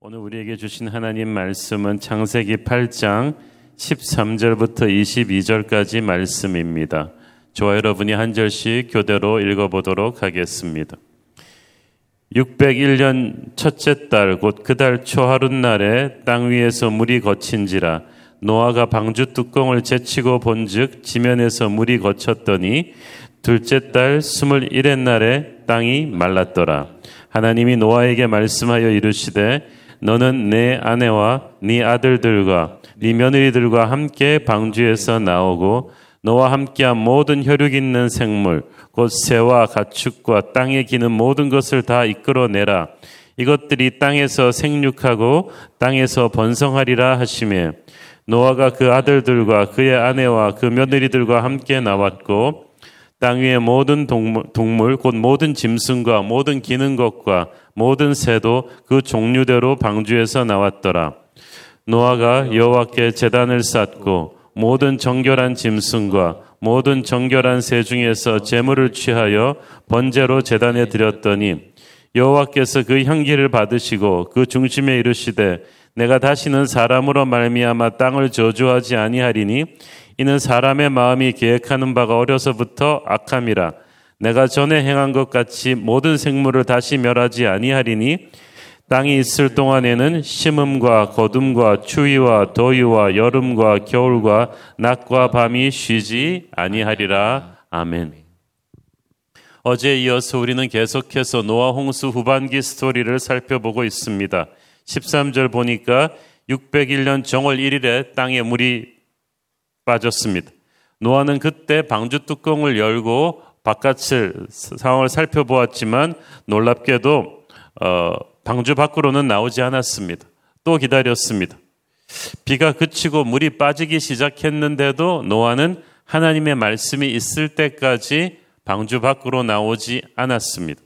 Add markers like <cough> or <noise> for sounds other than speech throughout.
오늘 우리에게 주신 하나님 말씀은 창세기 8장 13절부터 22절까지 말씀입니다. 저와 여러분이 한 절씩 교대로 읽어보도록 하겠습니다. 601년 첫째 달 곧 그 달 초하룻날에 땅 위에서 물이 거친지라 노아가 방주 뚜껑을 제치고 본즉 지면에서 물이 거쳤더니 둘째 달 스물일의 날에 땅이 말랐더라. 하나님이 노아에게 말씀하여 이르시되 너는 내 아내와 네 아들들과 네 며느리들과 함께 방주에서 나오고 너와 함께한 모든 혈육 있는 생물 곧 새와 가축과 땅에 기는 모든 것을 다 이끌어내라. 이것들이 땅에서 생육하고 땅에서 번성하리라 하시며 노아가 그 아들들과 그의 아내와 그 며느리들과 함께 나왔고 땅 위의 모든 동물, 동물, 곧 모든 짐승과 모든 기는 것과 모든 새도 그 종류대로 방주에서 나왔더라. 노아가 여호와께 제단을 쌓고 모든 정결한 짐승과 모든 정결한 새 중에서 제물을 취하여 번제로 제단에 드렸더니 여호와께서 그 향기를 받으시고 그 중심에 이르시되 내가 다시는 사람으로 말미암아 땅을 저주하지 아니하리니 이는 사람의 마음이 계획하는 바가 어려서부터 악함이라. 내가 전에 행한 것 같이 모든 생물을 다시 멸하지 아니하리니 땅이 있을 동안에는 심음과 거둠과 추위와 더위와 여름과 겨울과 낮과 밤이 쉬지 아니하리라. 아멘. 어제 이어서 우리는 계속해서 노아 홍수 후반기 스토리를 살펴보고 있습니다. 13절 보니까 601년 정월 1일에 땅에 물이 빠졌습니다. 노아는 그때 방주 뚜껑을 열고 바깥을 상황을 살펴보았지만 놀랍게도 어, 방주 밖으로는 나오지 않았습니다. 또 기다렸습니다. 비가 그치고 물이 빠지기 시작했는데도 노아는 하나님의 말씀이 있을 때까지 방주 밖으로 나오지 않았습니다.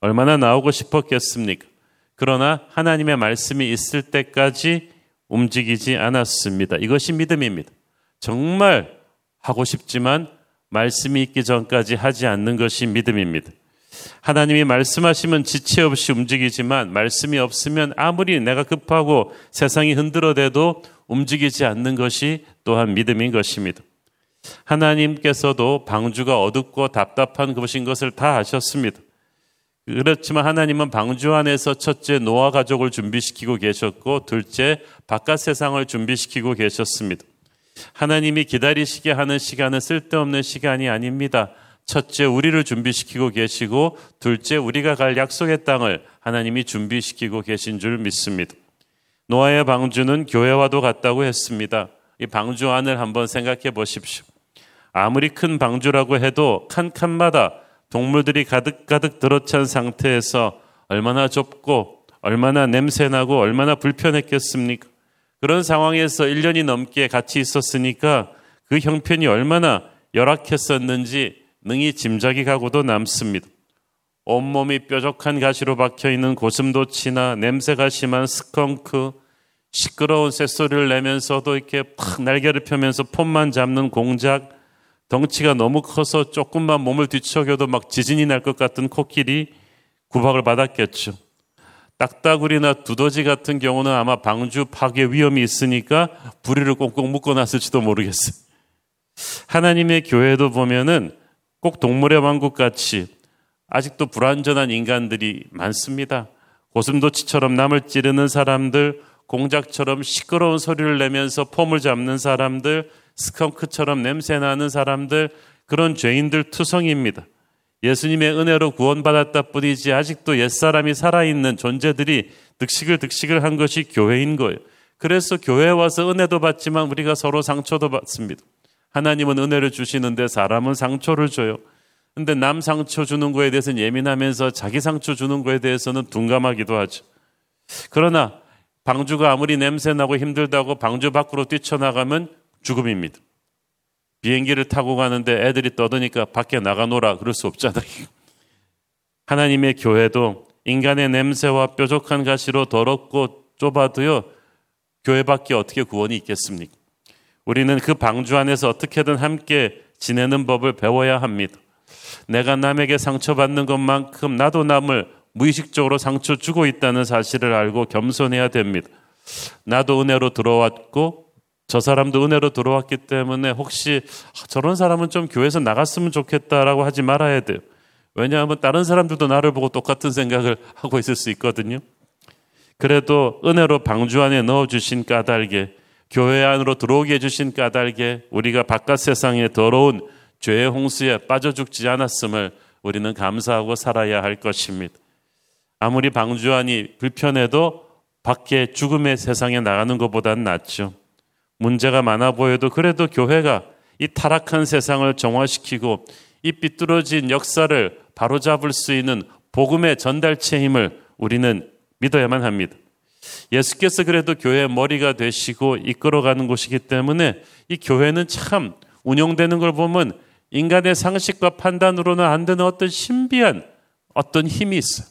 얼마나 나오고 싶었겠습니까? 그러나 하나님의 말씀이 있을 때까지 움직이지 않았습니다. 이것이 믿음입니다. 정말 하고 싶지만 말씀이 있기 전까지 하지 않는 것이 믿음입니다. 하나님이 말씀하시면 지체 없이 움직이지만 말씀이 없으면 아무리 내가 급하고 세상이 흔들어대도 움직이지 않는 것이 또한 믿음인 것입니다. 하나님께서도 방주가 어둡고 답답한 것인 것을 다 아셨습니다. 그렇지만 하나님은 방주 안에서 첫째 노아 가족을 준비시키고 계셨고 둘째 바깥 세상을 준비시키고 계셨습니다. 하나님이 기다리시게 하는 시간은 쓸데없는 시간이 아닙니다. 첫째, 우리를 준비시키고 계시고, 둘째, 우리가 갈 약속의 땅을 하나님이 준비시키고 계신 줄 믿습니다. 노아의 방주는 교회와도 같다고 했습니다. 이 방주 안을 한번 생각해 보십시오. 아무리 큰 방주라고 해도 칸칸마다 동물들이 가득가득 들어찬 상태에서 얼마나 좁고 얼마나 냄새나고 얼마나 불편했겠습니까? 그런 상황에서 1년이 넘게 같이 있었으니까 그 형편이 얼마나 열악했었는지 능히 짐작이 가고도 남습니다. 온몸이 뾰족한 가시로 박혀 있는 고슴도치나 냄새가 심한 스컹크, 시끄러운 쇳소리를 내면서도 이렇게 팍 날개를 펴면서 폼만 잡는 공작, 덩치가 너무 커서 조금만 몸을 뒤척여도 막 지진이 날 것 같은 코끼리 구박을 받았겠죠. 딱따구리나 두더지 같은 경우는 아마 방주 파괴 위험이 있으니까 부리를 꽁꽁 묶어놨을지도 모르겠어요. 하나님의 교회도 보면은 꼭 동물의 왕국 같이 아직도 불완전한 인간들이 많습니다. 고슴도치처럼 남을 찌르는 사람들, 공작처럼 시끄러운 소리를 내면서 폼을 잡는 사람들, 스컹크처럼 냄새 나는 사람들, 그런 죄인들 투성입니다. 예수님의 은혜로 구원받았다 뿐이지 아직도 옛사람이 살아있는 존재들이 득식을 득식을 한 것이 교회인 거예요. 그래서 교회에 와서 은혜도 받지만 우리가 서로 상처도 받습니다. 하나님은 은혜를 주시는데 사람은 상처를 줘요. 근데 남 상처 주는 거에 대해서는 예민하면서 자기 상처 주는 거에 대해서는 둔감하기도 하죠. 그러나 방주가 아무리 냄새나고 힘들다고 방주 밖으로 뛰쳐나가면 죽음입니다. 비행기를 타고 가는데 애들이 떠드니까 밖에 나가노라 그럴 수 없잖아요. 하나님의 교회도 인간의 냄새와 뾰족한 가시로 더럽고 좁아도요, 교회밖에 어떻게 구원이 있겠습니까? 우리는 그 방주 안에서 어떻게든 함께 지내는 법을 배워야 합니다. 내가 남에게 상처받는 것만큼 나도 남을 무의식적으로 상처 주고 있다는 사실을 알고 겸손해야 됩니다. 나도 은혜로 들어왔고 저 사람도 은혜로 들어왔기 때문에 혹시 저런 사람은 좀 교회에서 나갔으면 좋겠다라고 하지 말아야 돼요. 왜냐하면 다른 사람들도 나를 보고 똑같은 생각을 <laughs> 하고 있을 수 있거든요. 그래도 은혜로 방주 안에 넣어주신 까닭에 교회 안으로 들어오게 해주신 까닭에 우리가 바깥 세상에 더러운 죄의 홍수에 빠져 죽지 않았음을 우리는 감사하고 살아야 할 것입니다. 아무리 방주 안이 불편해도 밖에 죽음의 세상에 나가는 것보다는 낫죠. 문제가 많아 보여도 그래도 교회가 이 타락한 세상을 정화시키고 이 삐뚤어진 역사를 바로잡을 수 있는 복음의 전달체 힘을 우리는 믿어야만 합니다. 예수께서 그래도 교회의 머리가 되시고 이끌어가는 곳이기 때문에 이 교회는 참 운영되는 걸 보면 인간의 상식과 판단으로는 안 되는 어떤 신비한 어떤 힘이 있어요.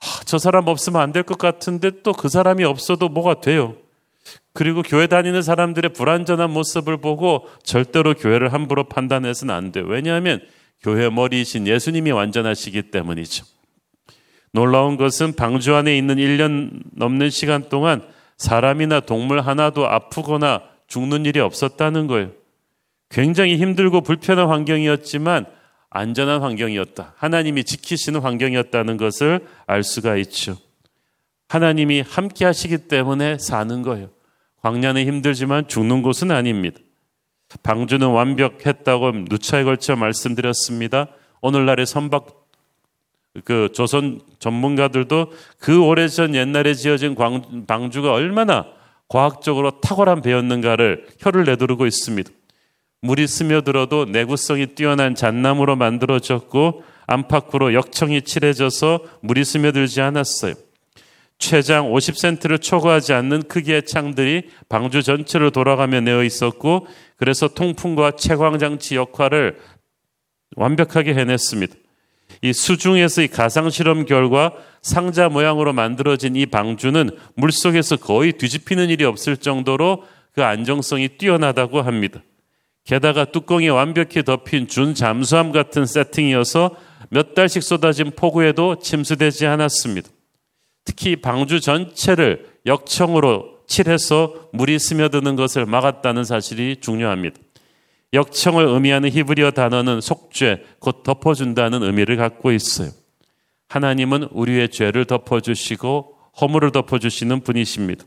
아, 저 사람 없으면 안 될 것 같은데 또 그 사람이 없어도 뭐가 돼요. 그리고 교회 다니는 사람들의 불완전한 모습을 보고 절대로 교회를 함부로 판단해서는 안 돼요. 왜냐하면 교회 머리이신 예수님이 완전하시기 때문이죠. 놀라운 것은 방주 안에 있는 1년 넘는 시간 동안 사람이나 동물 하나도 아프거나 죽는 일이 없었다는 거예요. 굉장히 힘들고 불편한 환경이었지만 안전한 환경이었다. 하나님이 지키시는 환경이었다는 것을 알 수가 있죠. 하나님이 함께 하시기 때문에 사는 거예요. 광야는 힘들지만 죽는 곳은 아닙니다. 방주는 완벽했다고 누차에 걸쳐 말씀드렸습니다. 오늘날의 선박 그 조선 전문가들도 그 오래전 옛날에 지어진 광, 방주가 얼마나 과학적으로 탁월한 배였는가를 혀를 내두르고 있습니다. 물이 스며들어도 내구성이 뛰어난 잣나무로 만들어졌고 안팎으로 역청이 칠해져서 물이 스며들지 않았어요. 최장 50센트를 초과하지 않는 크기의 창들이 방주 전체를 돌아가며 내어 있었고 그래서 통풍과 채광 장치 역할을 완벽하게 해냈습니다. 이 수중에서 이 가상 실험 결과 상자 모양으로 만들어진 이 방주는 물속에서 거의 뒤집히는 일이 없을 정도로 그 안정성이 뛰어나다고 합니다. 게다가 뚜껑이 완벽히 덮인 준 잠수함 같은 세팅이어서 몇 달씩 쏟아진 폭우에도 침수되지 않았습니다. 특히 방주 전체를 역청으로 칠해서 물이 스며드는 것을 막았다는 사실이 중요합니다. 역청을 의미하는 히브리어 단어는 속죄, 곧 덮어준다는 의미를 갖고 있어요. 하나님은 우리의 죄를 덮어주시고 허물을 덮어주시는 분이십니다.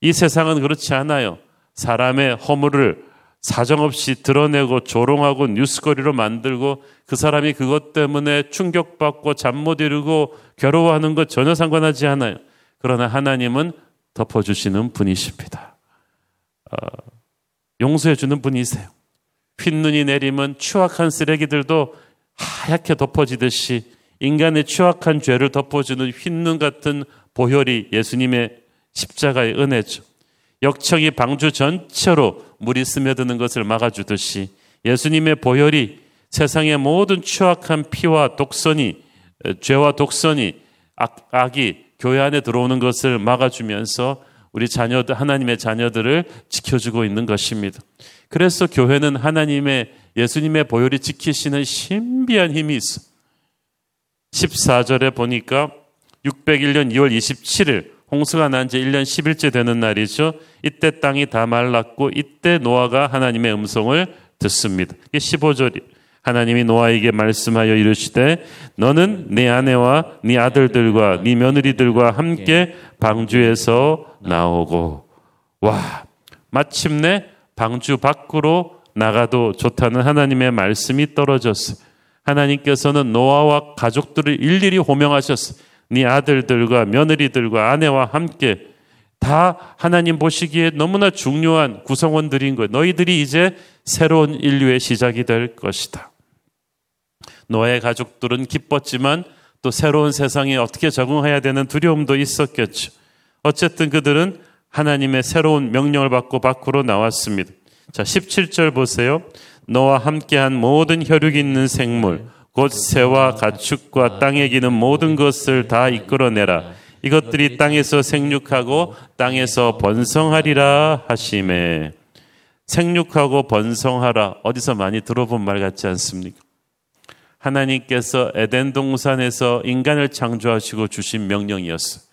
이 세상은 그렇지 않아요. 사람의 허물을 사정없이 드러내고 조롱하고 뉴스거리로 만들고 그 사람이 그것 때문에 충격받고 잠 못 이루고 괴로워하는 것 전혀 상관하지 않아요. 그러나 하나님은 덮어주시는 분이십니다. 어, 용서해주는 분이세요. 흰눈이 내리면 추악한 쓰레기들도 하얗게 덮어지듯이 인간의 추악한 죄를 덮어주는 흰눈 같은 보혈이 예수님의 십자가의 은혜죠. 역청이 방주 전체로 물이 스며드는 것을 막아주듯이 예수님의 보혈이 세상의 모든 추악한 피와 독선이 죄와 독선이 악, 악이 교회 안에 들어오는 것을 막아주면서 우리 자녀들 하나님의 자녀들을 지켜주고 있는 것입니다. 그래서 교회는 하나님의 예수님의 보혈이 지키시는 신비한 힘이 있어. 14절에 보니까 601년 2월 27일 홍수가 난 지 1년 10일째 되는 날이죠. 이때 땅이 다 말랐고 이때 노아가 하나님의 음성을 듣습니다. 이게 15절이 하나님이 노아에게 말씀하여 이르시되 너는 네 아내와 네 아들들과 네 며느리들과 함께 방주에서 나오고 와 마침내 방주 밖으로 나가도 좋다는 하나님의 말씀이 떨어졌어요. 하나님께서는 노아와 가족들을 일일이 호명하셨어요. 네 아들들과 며느리들과 아내와 함께 다 하나님 보시기에 너무나 중요한 구성원들인 거예요. 너희들이 이제 새로운 인류의 시작이 될 것이다. 노아의 가족들은 기뻤지만 또 새로운 세상에 어떻게 적응해야 되는 두려움도 있었겠죠. 어쨌든 그들은 하나님의 새로운 명령을 받고 밖으로 나왔습니다. 자, 17절 보세요. 너와 함께한 모든 혈육 있는 생물, 곧 새와 가축과 땅에 기는 모든 것을 다 이끌어내라. 이것들이 땅에서 생육하고 땅에서 번성하리라 하심에 생육하고 번성하라 어디서 많이 들어본 말 같지 않습니까? 하나님께서 에덴 동산에서 인간을 창조하시고 주신 명령이었어요.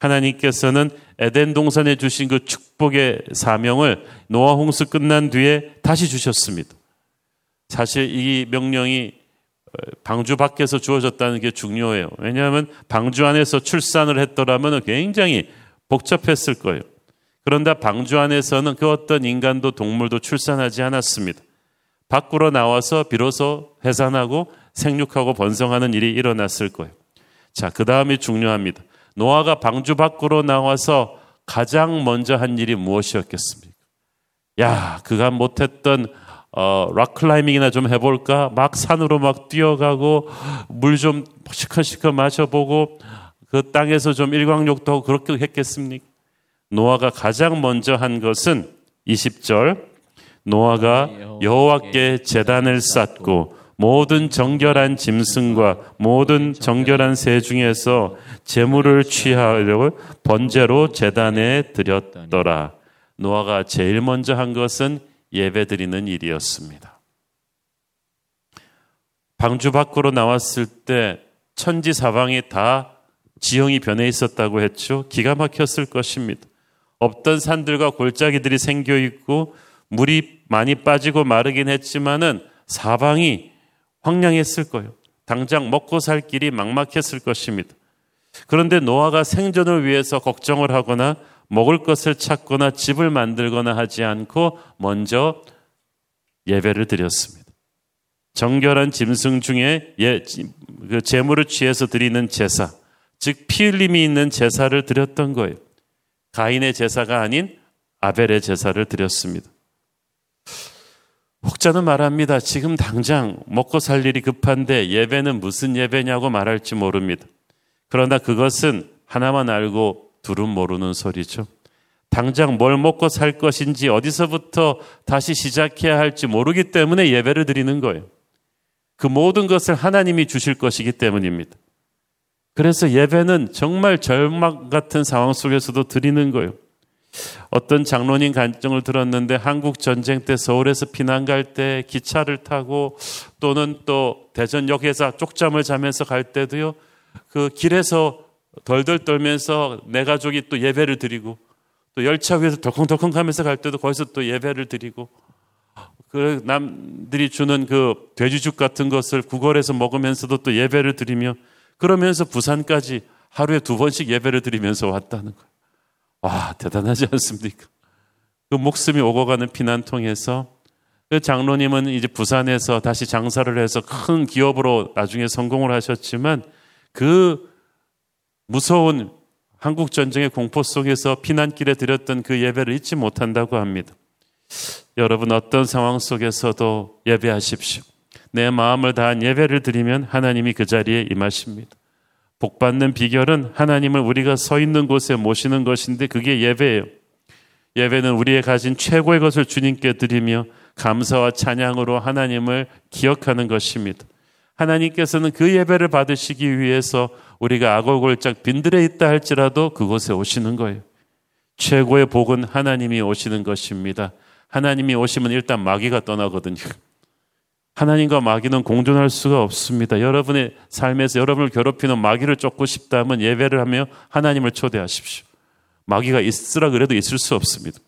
하나님께서는 에덴 동산에 주신 그 축복의 사명을 노아 홍수 끝난 뒤에 다시 주셨습니다. 사실 이 명령이 방주 밖에서 주어졌다는 게 중요해요. 왜냐하면 방주 안에서 출산을 했더라면 굉장히 복잡했을 거예요. 그런데 방주 안에서는 그 어떤 인간도 동물도 출산하지 않았습니다. 밖으로 나와서 비로소 해산하고 생육하고 번성하는 일이 일어났을 거예요. 자, 그 다음이 중요합니다. 노아가 방주 밖으로 나와서 가장 먼저 한 일이 무엇이었겠습니까? 야, 그간 못했던 어, 락클라이밍이나 좀 해볼까? 막 산으로 막 뛰어가고 물 좀 시커시커 마셔보고 그 땅에서 좀 일광욕도 하고 그렇게 했겠습니까? 노아가 가장 먼저 한 것은 20절 노아가 여호와께 제단을 쌓고 모든 정결한 짐승과 모든 정결한 새 중에서 재물을 취하려고 번제로 제단에 드렸더라. 노아가 제일 먼저 한 것은 예배 드리는 일이었습니다. 방주 밖으로 나왔을 때 천지 사방이 다 지형이 변해 있었다고 했죠. 기가 막혔을 것입니다. 없던 산들과 골짜기들이 생겨 있고 물이 많이 빠지고 마르긴 했지만은 사방이 황량했을 거예요. 당장 먹고 살 길이 막막했을 것입니다. 그런데 노아가 생존을 위해서 걱정을 하거나 먹을 것을 찾거나 집을 만들거나 하지 않고 먼저 예배를 드렸습니다. 정결한 짐승 중에 예, 그 제물을 취해서 드리는 제사, 즉 피 흘림이 있는 제사를 드렸던 거예요. 가인의 제사가 아닌 아벨의 제사를 드렸습니다. 혹자는 말합니다. 지금 당장 먹고 살 일이 급한데 예배는 무슨 예배냐고 말할지 모릅니다. 그러나 그것은 하나만 알고 둘은 모르는 소리죠. 당장 뭘 먹고 살 것인지 어디서부터 다시 시작해야 할지 모르기 때문에 예배를 드리는 거예요. 그 모든 것을 하나님이 주실 것이기 때문입니다. 그래서 예배는 정말 절망 같은 상황 속에서도 드리는 거예요. 어떤 장로님 간증을 들었는데 한국 전쟁 때 서울에서 피난 갈 때 기차를 타고 또는 또 대전역에서 쪽잠을 자면서 갈 때도요. 그 길에서 덜덜 떨면서 내 가족이 또 예배를 드리고 또 열차 위에서 덜컹덜컹 가면서 갈 때도 거기서 또 예배를 드리고 그 남들이 주는 그 돼지죽 같은 것을 구걸해서 먹으면서도 또 예배를 드리며 그러면서 부산까지 하루에 두 번씩 예배를 드리면서 왔다는 거예요. 와, 대단하지 않습니까? 그 목숨이 오고 가는 피난통에서 그 장로님은 이제 부산에서 다시 장사를 해서 큰 기업으로 나중에 성공을 하셨지만 그 무서운 한국 전쟁의 공포 속에서 피난길에 드렸던 그 예배를 잊지 못한다고 합니다. 여러분 어떤 상황 속에서도 예배하십시오. 내 마음을 다한 예배를 드리면 하나님이 그 자리에 임하십니다. 복 받는 비결은 하나님을 우리가 서 있는 곳에 모시는 것인데 그게 예배예요. 예배는 우리의 가진 최고의 것을 주님께 드리며 감사와 찬양으로 하나님을 기억하는 것입니다. 하나님께서는 그 예배를 받으시기 위해서 우리가 악골골짝 빈들에 있다 할지라도 그곳에 오시는 거예요. 최고의 복은 하나님이 오시는 것입니다. 하나님이 오시면 일단 마귀가 떠나거든요. 하나님과 마귀는 공존할 수가 없습니다. 여러분의 삶에서 여러분을 괴롭히는 마귀를 쫓고 싶다면 예배를 하며 하나님을 초대하십시오. 마귀가 있으라 그래도 있을 수 없습니다.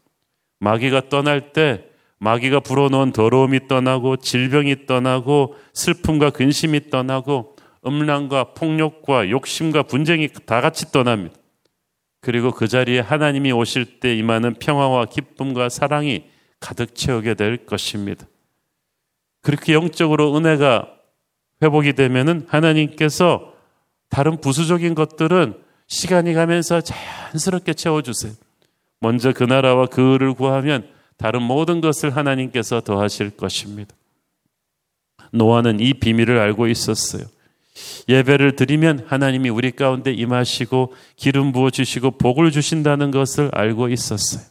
마귀가 떠날 때 마귀가 불어넣은 더러움이 떠나고 질병이 떠나고 슬픔과 근심이 떠나고 음란과 폭력과 욕심과 분쟁이 다 같이 떠납니다. 그리고 그 자리에 하나님이 오실 때 임하는 평화와 기쁨과 사랑이 가득 채우게 될 것입니다. 그렇게 영적으로 은혜가 회복이 되면은 하나님께서 다른 부수적인 것들은 시간이 가면서 자연스럽게 채워주세요. 먼저 그 나라와 그를 구하면 다른 모든 것을 하나님께서 더하실 것입니다. 노아는 이 비밀을 알고 있었어요. 예배를 드리면 하나님이 우리 가운데 임하시고 기름 부어 주시고 복을 주신다는 것을 알고 있었어요.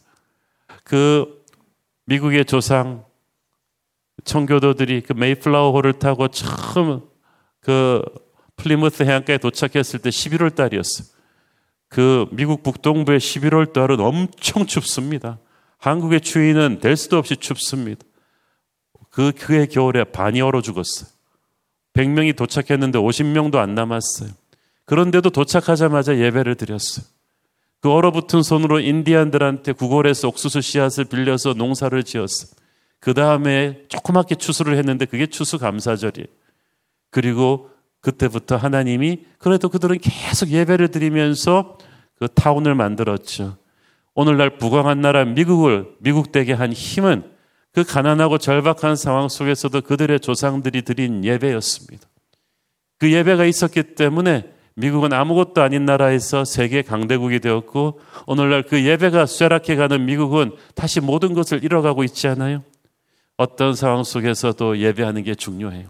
그 미국의 조상 청교도들이 그 메이플라워호를 타고 처음 그 플리무스 해안가에 도착했을 때 11월 달이었어요. 그 미국 북동부의 11월 달은 엄청 춥습니다. 한국의 추위는 될 수도 없이 춥습니다. 그, 그의 겨울에 반이 얼어 죽었어요. 100명이 도착했는데 50명도 안 남았어요. 그런데도 도착하자마자 예배를 드렸어요. 그 얼어붙은 손으로 인디안들한테 구걸해서 옥수수 씨앗을 빌려서 농사를 지었어요. 그 다음에 조그맣게 추수를 했는데 그게 추수 감사절이에요. 그리고 그때부터 하나님이 그래도 그들은 계속 예배를 드리면서 그 타운을 만들었죠. 오늘날 부강한 나라 미국을 미국되게 한 힘은 그 가난하고 절박한 상황 속에서도 그들의 조상들이 드린 예배였습니다. 그 예배가 있었기 때문에 미국은 아무것도 아닌 나라에서 세계 강대국이 되었고 오늘날 그 예배가 쇠락해가는 미국은 다시 모든 것을 잃어가고 있지 않아요? 어떤 상황 속에서도 예배하는 게 중요해요.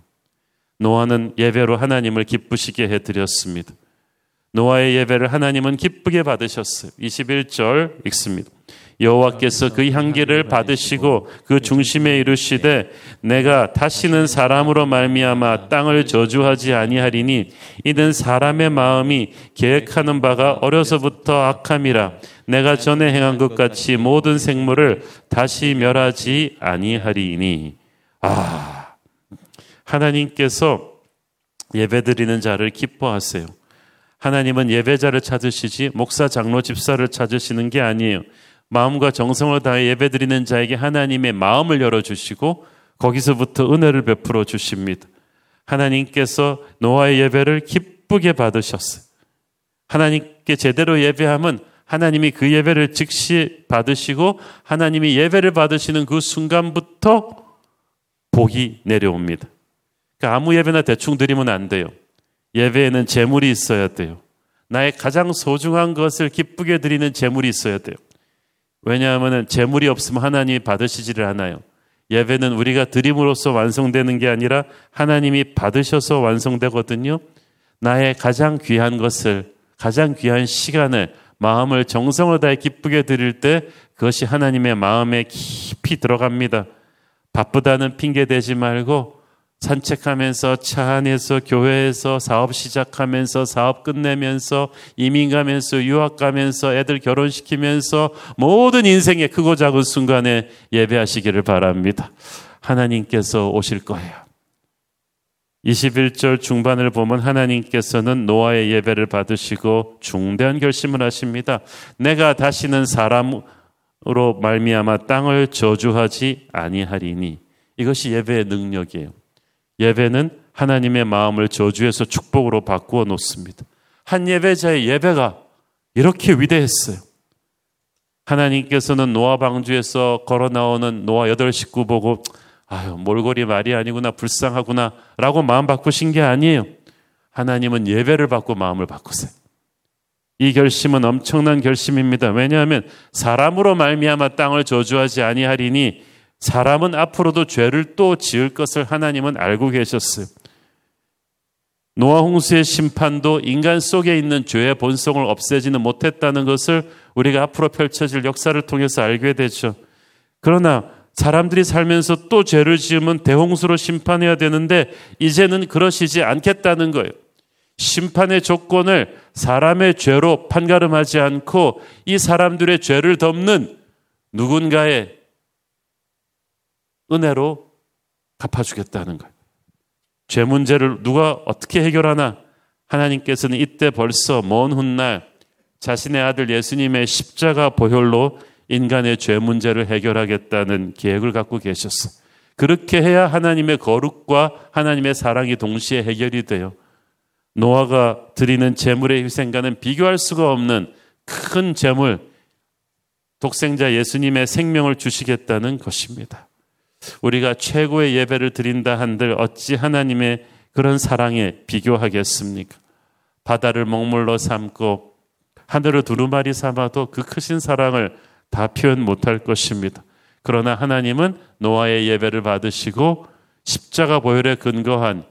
노아는 예배로 하나님을 기쁘시게 해드렸습니다. 노아의 예배를 하나님은 기쁘게 받으셨어요. 21절 읽습니다. 여호와께서 그 향기를 받으시고 그 중심에 이르시되 내가 다시는 사람으로 말미암아 땅을 저주하지 아니하리니 이는 사람의 마음이 계획하는 바가 어려서부터 악함이라 내가 전에 행한 것 같이 모든 생물을 다시 멸하지 아니하리니 아 하나님께서 예배드리는 자를 기뻐하세요. 하나님은 예배자를 찾으시지 목사 장로 집사를 찾으시는 게 아니에요. 마음과 정성을 다해 예배드리는 자에게 하나님의 마음을 열어주시고 거기서부터 은혜를 베풀어 주십니다. 하나님께서 노아의 예배를 기쁘게 받으셨어요. 하나님께 제대로 예배하면 하나님이 그 예배를 즉시 받으시고 하나님이 예배를 받으시는 그 순간부터 복이 내려옵니다. 그러니까 아무 예배나 대충 드리면 안 돼요. 예배에는 재물이 있어야 돼요. 나의 가장 소중한 것을 기쁘게 드리는 재물이 있어야 돼요. 왜냐하면 재물이 없으면 하나님이 받으시지를 않아요. 예배는 우리가 드림으로써 완성되는 게 아니라 하나님이 받으셔서 완성되거든요. 나의 가장 귀한 것을, 가장 귀한 시간을, 마음을 정성을 다해 기쁘게 드릴 때 그것이 하나님의 마음에 깊이 들어갑니다. 바쁘다는 핑계 대지 말고 산책하면서 차 안에서 교회에서 사업 시작하면서 사업 끝내면서 이민 가면서 유학 가면서 애들 결혼시키면서 모든 인생의 크고 작은 순간에 예배하시기를 바랍니다. 하나님께서 오실 거예요. 21절 중반을 보면 하나님께서는 노아의 예배를 받으시고 중대한 결심을 하십니다. 내가 다시는 사람으로 말미암아 땅을 저주하지 아니하리니 이것이 예배의 능력이에요. 예배는 하나님의 마음을 저주해서 축복으로 바꾸어 놓습니다. 한 예배자의 예배가 이렇게 위대했어요. 하나님께서는 노아 방주에서 걸어 나오는 노아 여덟 식구 보고 아유 몰골이 말이 아니구나 불쌍하구나 라고 마음 바꾸신 게 아니에요. 하나님은 예배를 받고 마음을 바꾸세요. 이 결심은 엄청난 결심입니다. 왜냐하면 사람으로 말미암아 땅을 저주하지 아니하리니 사람은 앞으로도 죄를 또 지을 것을 하나님은 알고 계셨어요. 노아 홍수의 심판도 인간 속에 있는 죄의 본성을 없애지는 못했다는 것을 우리가 앞으로 펼쳐질 역사를 통해서 알게 되죠. 그러나 사람들이 살면서 또 죄를 지으면 대홍수로 심판해야 되는데 이제는 그러시지 않겠다는 거예요. 심판의 조건을 사람의 죄로 판가름하지 않고 이 사람들의 죄를 덮는 누군가의 은혜로 갚아주겠다는 거예요. 죄 문제를 누가 어떻게 해결하나? 하나님께서는 이때 벌써 먼 훗날 자신의 아들 예수님의 십자가 보혈로 인간의 죄 문제를 해결하겠다는 계획을 갖고 계셨어. 그렇게 해야 하나님의 거룩과 하나님의 사랑이 동시에 해결이 돼요. 노아가 드리는 재물의 희생과는 비교할 수가 없는 큰 재물, 독생자 예수님의 생명을 주시겠다는 것입니다. 우리가 최고의 예배를 드린다 한들 어찌 하나님의 그런 사랑에 비교하겠습니까? 바다를 먹물로 삼고 하늘을 두루마리 삼아도 그 크신 사랑을 다 표현 못할 것입니다. 그러나 하나님은 노아의 예배를 받으시고 십자가 보혈에 근거한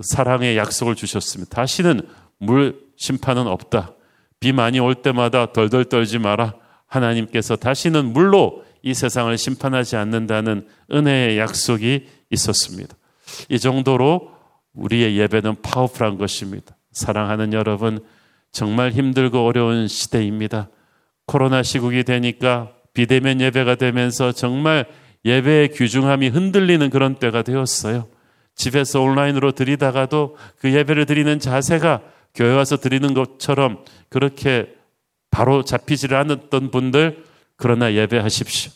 사랑의 약속을 주셨습니다. 다시는 물 심판은 없다. 비 많이 올 때마다 덜덜 떨지 마라. 하나님께서 다시는 물로 이 세상을 심판하지 않는다는 은혜의 약속이 있었습니다. 이 정도로 우리의 예배는 파워풀한 것입니다. 사랑하는 여러분, 정말 힘들고 어려운 시대입니다. 코로나 시국이 되니까 비대면 예배가 되면서 정말 예배의 귀중함이 흔들리는 그런 때가 되었어요. 집에서 온라인으로 드리다가도 그 예배를 드리는 자세가 교회 와서 드리는 것처럼 그렇게 바로 잡히지를 않았던 분들 그러나 예배하십시오.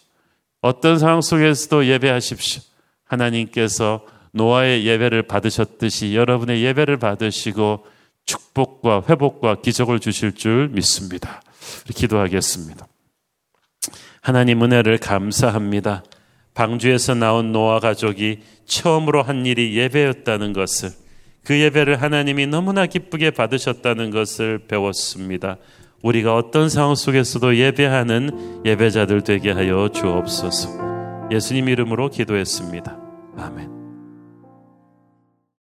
어떤 상황 속에서도 예배하십시오. 하나님께서 노아의 예배를 받으셨듯이 여러분의 예배를 받으시고 축복과 회복과 기적을 주실 줄 믿습니다. 기도하겠습니다. 하나님 은혜를 감사합니다. 방주에서 나온 노아 가족이 처음으로 한 일이 예배였다는 것을 그 예배를 하나님이 너무나 기쁘게 받으셨다는 것을 배웠습니다. 우리가 어떤 상황 속에서도 예배하는 예배자들 되게 하여 주옵소서. 예수님 이름으로 기도했습니다. 아멘.